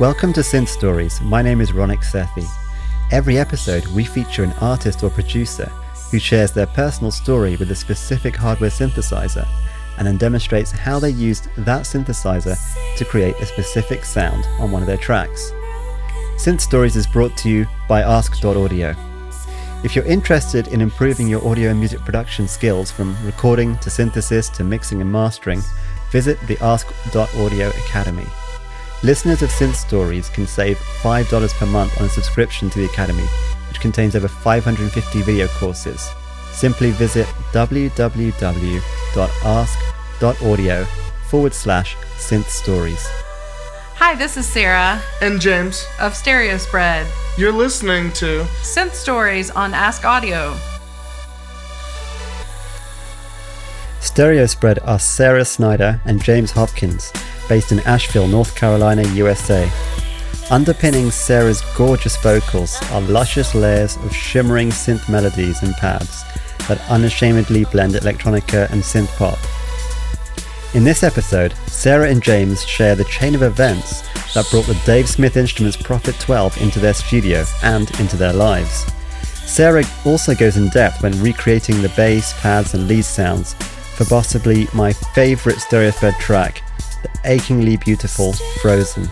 Welcome to Synth Stories. My name is Ronik Sethi. Every episode, we feature an artist or producer who shares their personal story with a specific hardware synthesizer and then demonstrates how they used that synthesizer to create a specific sound on one of their tracks. Synth Stories is brought to you by Ask.audio. If you're interested in improving your audio and music production skills from recording to synthesis to mixing and mastering, visit the Ask.audio Academy. Listeners of Synth Stories can save $5 per month on a subscription to the Academy, which contains over 550 video courses. Simply visit www.ask.audio forward slash synth stories. Hi, this is Sarah And James, of Stereo Spread. you're listening to Synth Stories on Ask Audio. Stereo Spread are Sarah Snyder and James Hopkins, based in Asheville, North Carolina, USA. Underpinning Sarah's gorgeous vocals are luscious layers of shimmering synth melodies and pads that unashamedly blend electronica and synth pop. In this episode, Sarah and James share the chain of events that brought the Dave Smith Instruments Prophet 12 into their studio and into their lives. Sarah also goes in depth when recreating the bass, pads, and lead sounds for possibly my favourite Stereo Spread track, the achingly beautiful Frozen.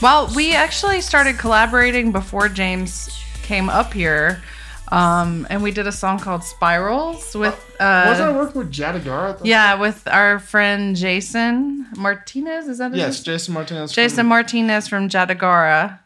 Well, we actually started collaborating before James came up here. Um, and we did a song called Spirals with uh, wasn't I working with Jadagar? yeah, with our friend Jason Martinez. Is that his Yes, name? Jason Martinez. Jason from- Martinez from Jadagara.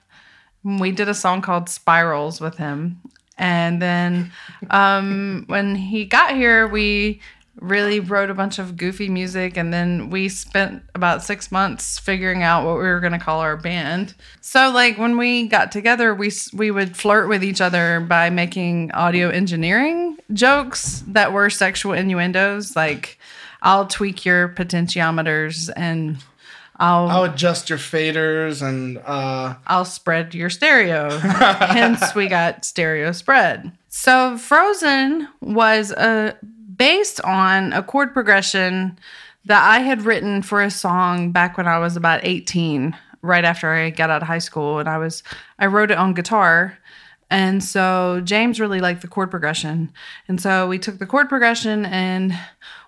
We did a song called Spirals with him. And then um, when he got here, we really wrote a bunch of goofy music. And then we spent about six months figuring out what we were going to call our band. So, like, when we got together, we, we would flirt with each other by making audio engineering jokes that were sexual innuendos. Like, I'll tweak your potentiometers and I'll I'll adjust your faders and uh, I'll spread your stereo. Hence, we got stereo spread. So, Frozen was uh, based on a chord progression that I had written for a song back when I was about 18, right after I got out of high school. And I was, I wrote it on guitar. And so James really liked the chord progression. And so we took the chord progression and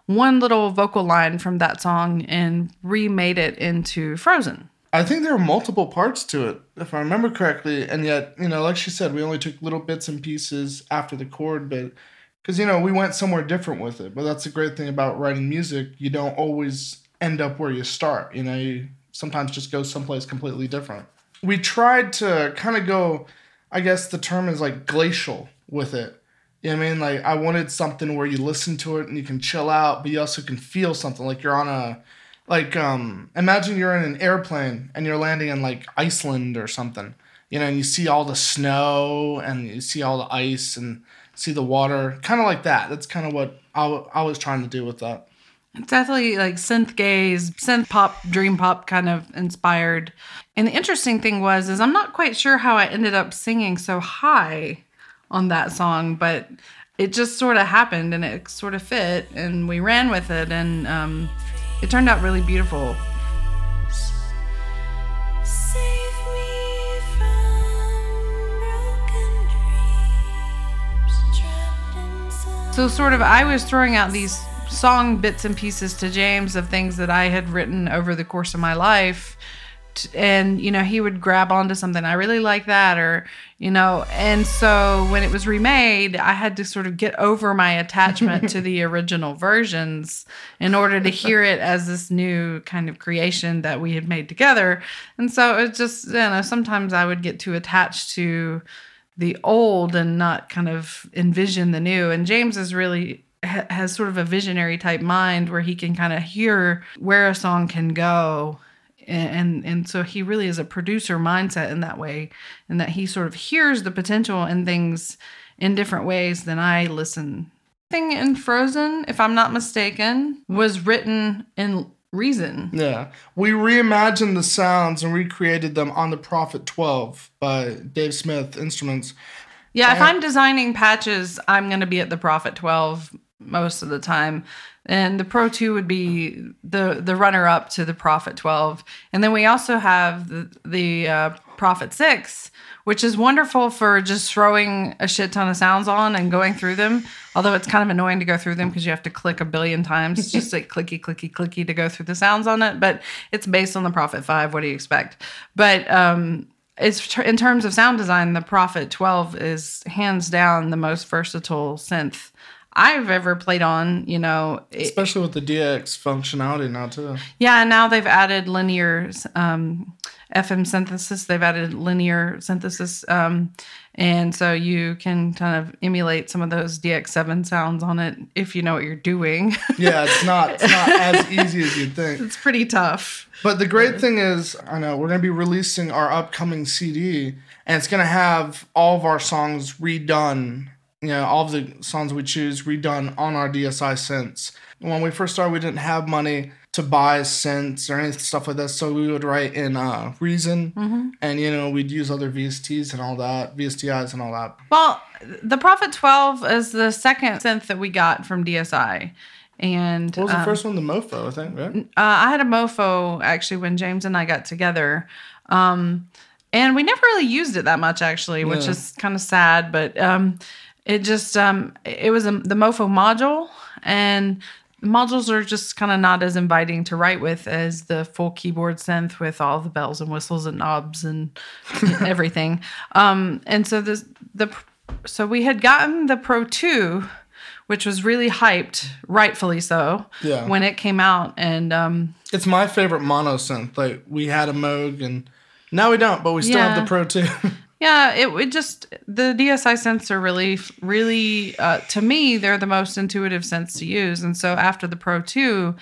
one little vocal line from that song and remade it into Frozen. I think there are multiple parts to it, if I remember correctly. And yet, you know, like she said, we only took little bits and pieces after the chord, but because you know we went somewhere different with it. But that's the great thing about writing music; you don't always end up where you start. You know, you sometimes just go someplace completely different. We tried to kind of go, I guess the term is like glacial with it. You know I mean? Like I wanted something where you listen to it and you can chill out, but you also can feel something like you're on a like um imagine you're in an airplane and you're landing in like Iceland or something. You know, and you see all the snow and you see all the ice and see the water, kind of like that. That's kind of what I, w- I was trying to do with that. It's definitely like synth gaze, synth pop, dream pop kind of inspired. And the interesting thing was is I'm not quite sure how I ended up singing so high on that song, but it just sort of happened and it sort of fit and we ran with it and um, it turned out really beautiful. Save me from broken dreams, trapped inside. So sort of I was throwing out these song bits and pieces to James of things that I had written over the course of my life. And you know, he would grab onto something I really like that or you know, and so when it was remade, I had to sort of get over my attachment to the original versions in order to hear it as this new kind of creation that we had made together. And so it just, you know, sometimes I would get too attached to the old and not kind of envision the new. And James is really has sort of a visionary type mind where he can kind of hear where a song can go. And, and so he really is a producer mindset in that way, and that he sort of hears the potential in things in different ways than I listen. Thing in Frozen, if I'm not mistaken, was written in Reason. Yeah. We reimagined the sounds and recreated them on the Prophet 12 by Dave Smith Instruments. Yeah, if I'm designing patches, I'm going to be at the Prophet 12 most of the time. And the Pro 2 would be the the runner up to the Prophet 12. And then we also have the the uh, Prophet 6, which is wonderful for just throwing a shit ton of sounds on and going through them. Although it's kind of annoying to go through them because you have to click a billion times, It's just like clicky, clicky, clicky to go through the sounds on it. But it's based on the Prophet 5. What do you expect? But um, it's in terms of sound design, the Prophet 12 is hands down the most versatile synth I've ever played on. You know, it- Especially with the DX functionality now too. yeah, and now they've added linear um, FM synthesis. They've added linear synthesis, um, and so you can kind of emulate some of those DX7 sounds on it if you know what you're doing. Yeah, it's not it's not as easy as you'd think. it's pretty tough. But the great thing is, I know we're gonna be releasing our upcoming CD, and it's gonna have all of our songs redone. You know, all of the songs we choose redone on our DSI synths. When we first started, we didn't have money to buy synths or any stuff like that, so we would write in uh, Reason, and you know, we'd use other VSTs and all that, VSTIs and all that. Well, the Prophet 12 is the second synth that we got from DSI. And What was the um, first one? The Mopho, I think, right? Uh, I had a Mopho actually when James and I got together. Um, and we never really used it that much actually, which Yeah. is kind of sad, but um, it just um, it was a, the Mopho module and modules are just kind of not as inviting to write with as the full keyboard synth with all the bells and whistles and knobs and everything. Um, and so this the so we had gotten the Pro 2 which was really hyped, rightfully so, Yeah. when it came out. And um, It's my favorite mono synth. Like we had a Moog, and now we don't, but we still have the Pro 2. yeah, it, it just the DSI synths are really, really uh, to me they're the most intuitive sense to use. And so after the Pro Two,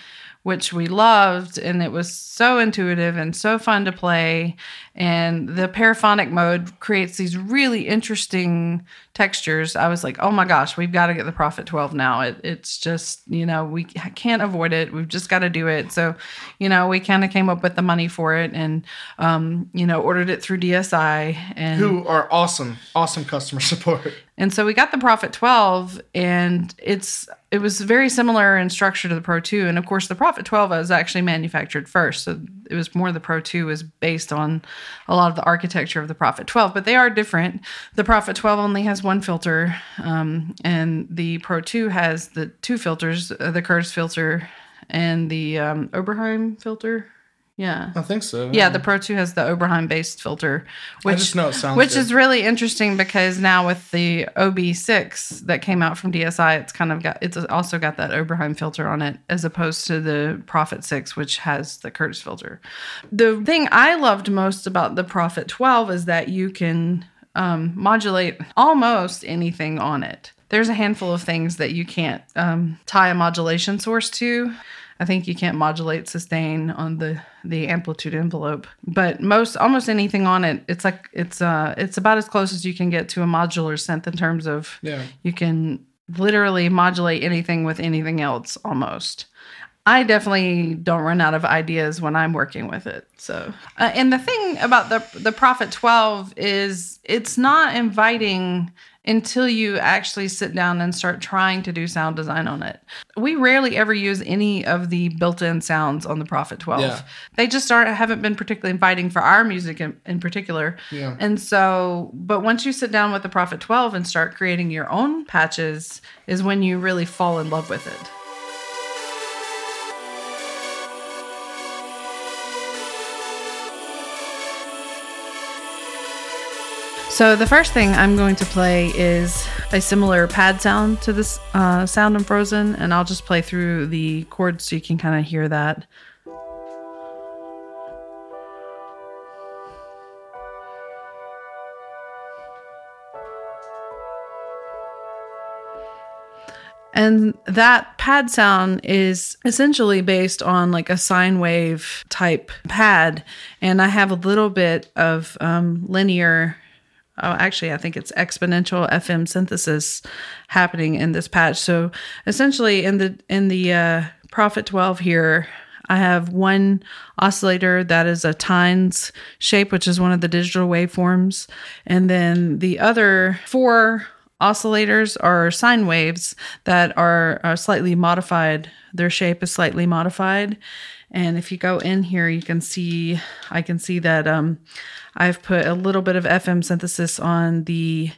which we loved, and it was so intuitive and so fun to play, and the paraphonic mode creates these really interesting textures. I was like, oh my gosh, we've got to get the Prophet 12 now. It, it's just, you know, we can't avoid it. We've just got to do it. So, you know, we kind of came up with the money for it and, um, you know, ordered it through DSI. And who are awesome, awesome customer support. And so we got the Prophet 12 and it's it was very similar in structure to the Pro 2 and of course the Prophet 12 was actually manufactured first. So it was more the Pro 2 was based on a lot of the architecture of the Prophet 12, but they are different. The Prophet 12 only has one filter um, and the Pro 2 has the two filters, uh, the Curtis filter and the um, Oberheim filter. Yeah. I think so. Yeah, the Pro 2 has the Oberheim based filter, which just know it sounds which good. is really interesting because now with the OB6 that came out from DSI, it's kind of got it's also got that Oberheim filter on it as opposed to the Prophet 6 which has the Curtis filter. The thing I loved most about the Prophet 12 is that you can um, modulate almost anything on it. There's a handful of things that you can't um, tie a modulation source to. I think you can't modulate sustain on the the amplitude envelope, but most almost anything on it, it's like it's uh it's about as close as you can get to a modular synth in terms of Yeah. you can literally modulate anything with anything else almost. I definitely don't run out of ideas when I'm working with it. So, uh, and the thing about the the Prophet 12 is it's not inviting until you actually sit down and start trying to do sound design on it. We rarely ever use any of the built-in sounds on the Prophet 12. Yeah. They just aren't haven't been particularly inviting for our music in, in particular. Yeah. And so, but once you sit down with the Prophet 12 and start creating your own patches is when you really fall in love with it. So the first thing I'm going to play is a similar pad sound to this uh, sound in Frozen, and I'll just play through the chords so you can kind of hear that. And that pad sound is essentially based on like a sine wave type pad. And I have a little bit of um, linear, oh, actually, I think it's exponential FM synthesis happening in this patch. So essentially, in the in the uh, Prophet 12 here, I have one oscillator that is a tines shape, which is one of the digital waveforms, and then the other four oscillators are sine waves that are, are slightly modified. Their shape is slightly modified. And if you go in here, you can see, I can see that um, I've put a little bit of FM synthesis on the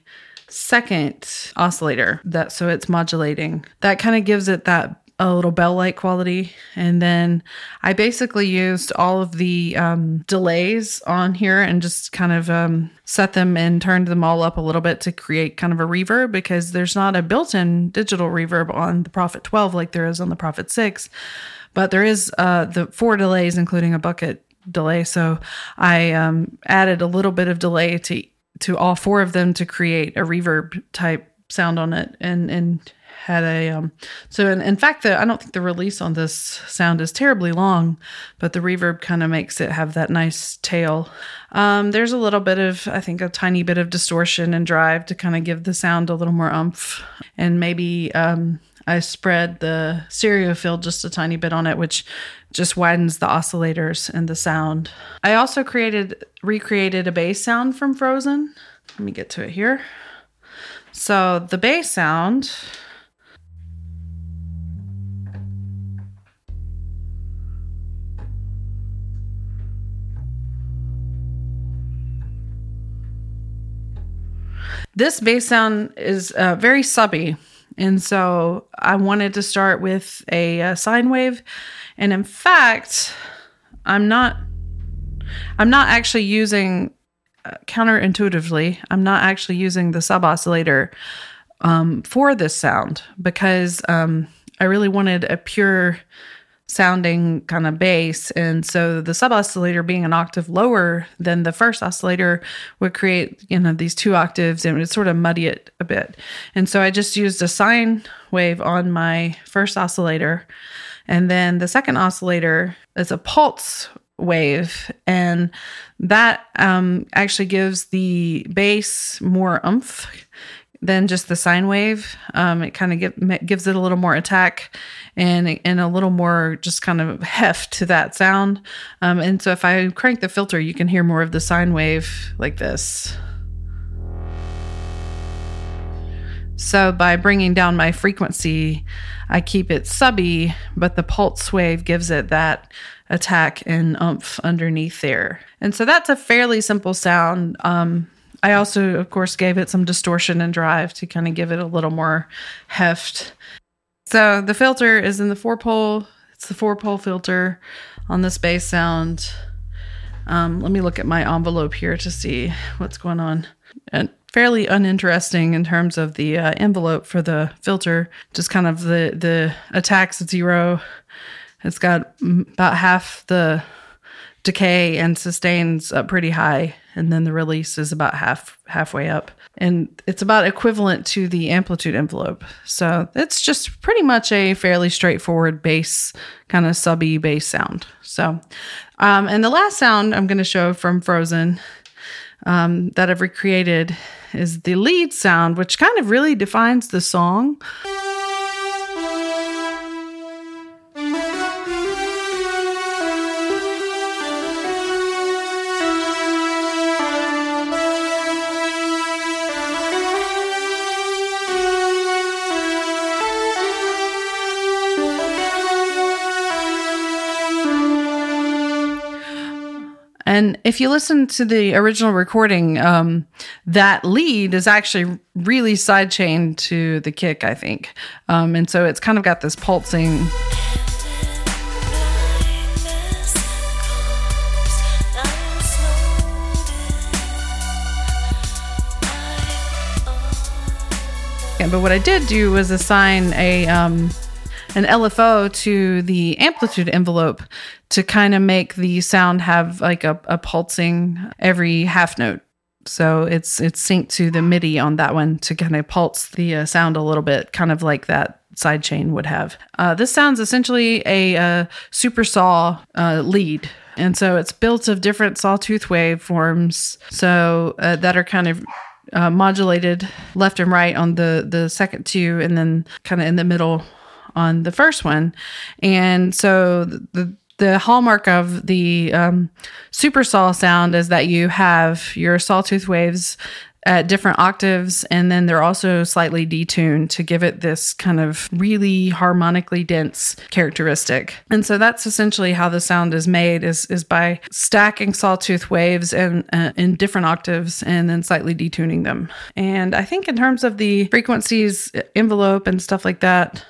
second oscillator that so it's modulating that kind of gives it that a little bell like quality. And then i basically used all of the um, delays on here and just kind of um, set them and turned them all up a little bit to create kind of a reverb because there's not a built-in digital reverb on the prophet 12 like there is on the prophet 6 but there is uh, the four delays including a bucket delay. So i um, added a little bit of delay to to all four of them to create a reverb type sound on it. And and had a um so in, in fact the i don't think the release on this sound is terribly long but the reverb kind of makes it have that nice tail um there's a little bit of i think a tiny bit of distortion and drive to kind of give the sound a little more umph and maybe um I spread the stereo field just a tiny bit on it, which just widens the oscillators and the sound. I also created, recreated a bass sound from Frozen. Let me get to it here. So the bass sound. This bass sound is uh, very subby. And so I wanted to start with a, uh sine wave. And in fact, I'm not I'm not actually using uh, counterintuitively, I'm not actually using the sub oscillator um, for this sound because um, I really wanted a pure sounding kind of bass. And so the sub oscillator being an octave lower than the first oscillator would create, you know, these two octaves and it would sort of muddy it a bit. And so I just used a sine wave on my first oscillator. And then the second oscillator is a pulse wave. And that um, actually gives the bass more oomph than just the sine wave. Um, it kind of give, gives it a little more attack and and a little more just kind of heft to that sound. Um, and so if I crank the filter, you can hear more of the sine wave like this. So by bringing down my frequency, I keep it subby, but the pulse wave gives it that attack and umph underneath there. And so that's a fairly simple sound. Um, I also, of course, gave it some distortion and drive to kind of give it a little more heft. So the filter is in the four pole. It's the four pole filter on this bass sound. Um, let me look at my envelope here to see what's going on. And fairly uninteresting in terms of the uh, envelope for the filter. Just kind of the the attacks at zero. It's got about half the decay and sustains up pretty high, and then the release is about half halfway up, and it's about equivalent to the amplitude envelope. So it's just pretty much a fairly straightforward bass kind of subby bass sound. So, um, and the last sound I'm going to show from Frozen um, that I've recreated is the lead sound, which kind of really defines the song. If you listen to the original recording, um, that lead is actually really sidechained to the kick, I think. Um, and so it's kind of got this pulsing. But what I did do was assign a um, an LFO to the amplitude envelope to kind of make the sound have like a, a pulsing every half note. So it's it's synced to the MIDI on that one to kind of pulse the uh, sound a little bit, kind of like that sidechain would have. Uh, this sounds essentially a, uh super saw uh, lead. And so it's built of different sawtooth waveforms, so uh, that are kind of uh, modulated left and right on the the second two, and then kind of in the middle on the first one. And so the the hallmark of the um, super saw sound is that you have your sawtooth waves at different octaves, and then they're also slightly detuned to give it this kind of really harmonically dense characteristic. And so that's essentially how the sound is made is is by stacking sawtooth waves and uh, in different octaves and then slightly detuning them. And I think in terms of the frequencies envelope and stuff like that,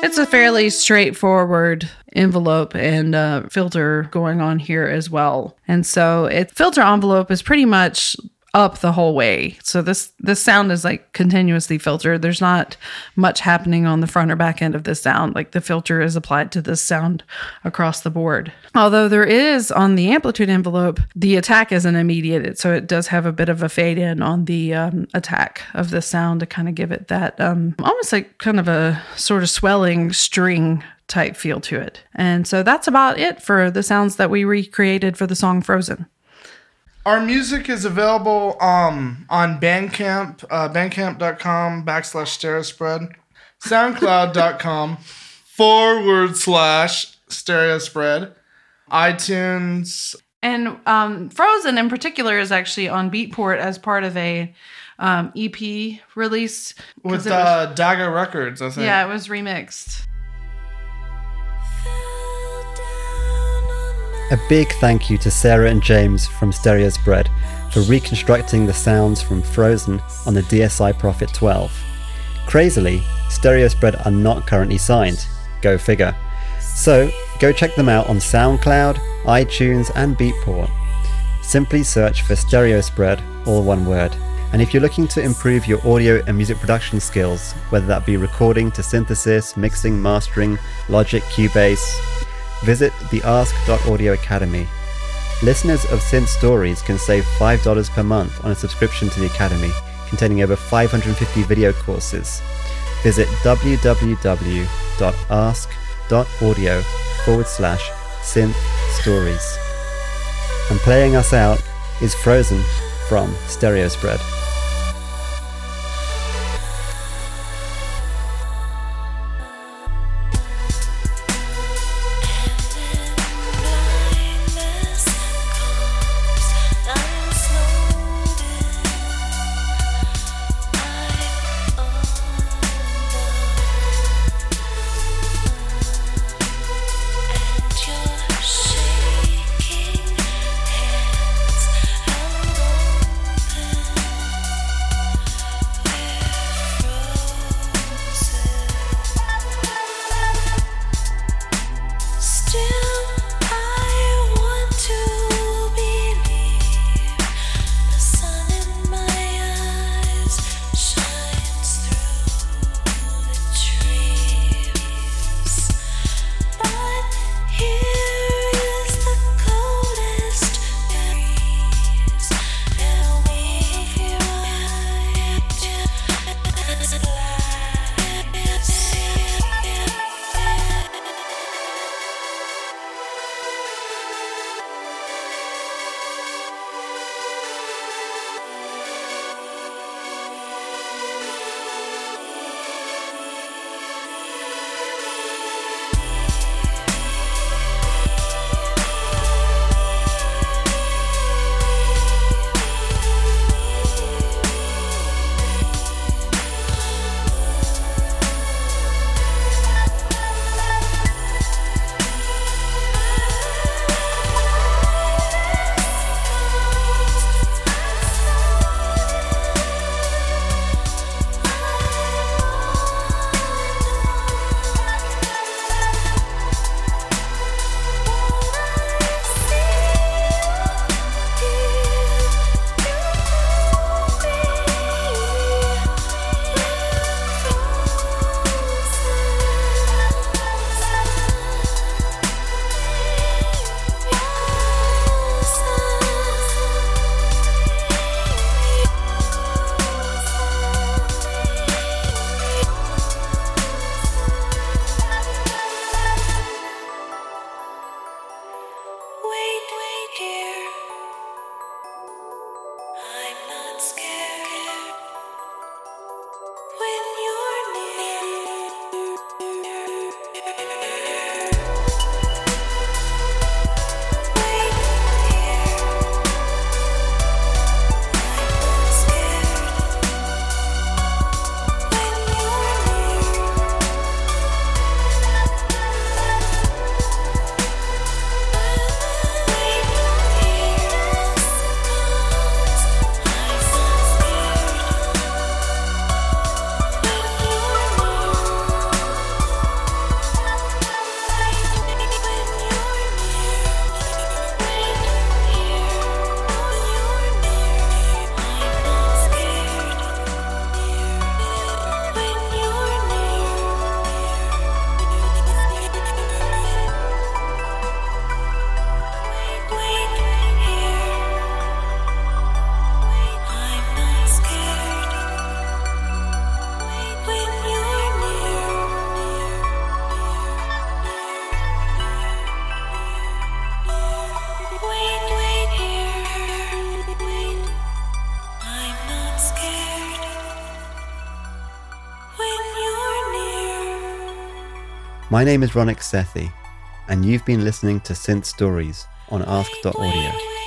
It's a fairly straightforward envelope and uh, filter going on here as well. And so it filter envelope is pretty much up the whole way. So this this sound is like continuously filtered. There's not much happening on the front or back end of this sound. Like the filter is applied to this sound across the board. Although there is on the amplitude envelope, the attack isn't immediate. So it does have a bit of a fade in on the um, attack of the sound to kind of give it that um, almost like kind of a sort of swelling string type feel to it. And so that's about it for the sounds that we recreated for the song Frozen. Our music is available um, on Bandcamp, uh, bandcamp.com backslash stereospread, soundcloud.com forward slash stereo spread, iTunes. And um, Frozen in particular is actually on Beatport as part of a um, EP release With it was- uh, Dagger Records, I think. yeah, it was remixed. A big thank you to Sarah and James from Stereo Spread for reconstructing the sounds from Frozen on the DSI Prophet 12. Crazily, Stereo Spread are not currently signed. Go figure. So, go check them out on SoundCloud, iTunes, and Beatport. Simply search for Stereo Spread, all one word. And if you're looking to improve your audio and music production skills, whether that be recording to synthesis, mixing, mastering, Logic, Cubase, visit the Ask.audio Academy. Listeners of Synth Stories can save $5 per month on a subscription to the Academy, containing over 550 video courses. Visit www.ask.audio forward slash synth stories. And playing us out is Frozen from Stereo Spread. My name is Ronik Sethi, and you've been listening to Synth Stories on Ask.audio.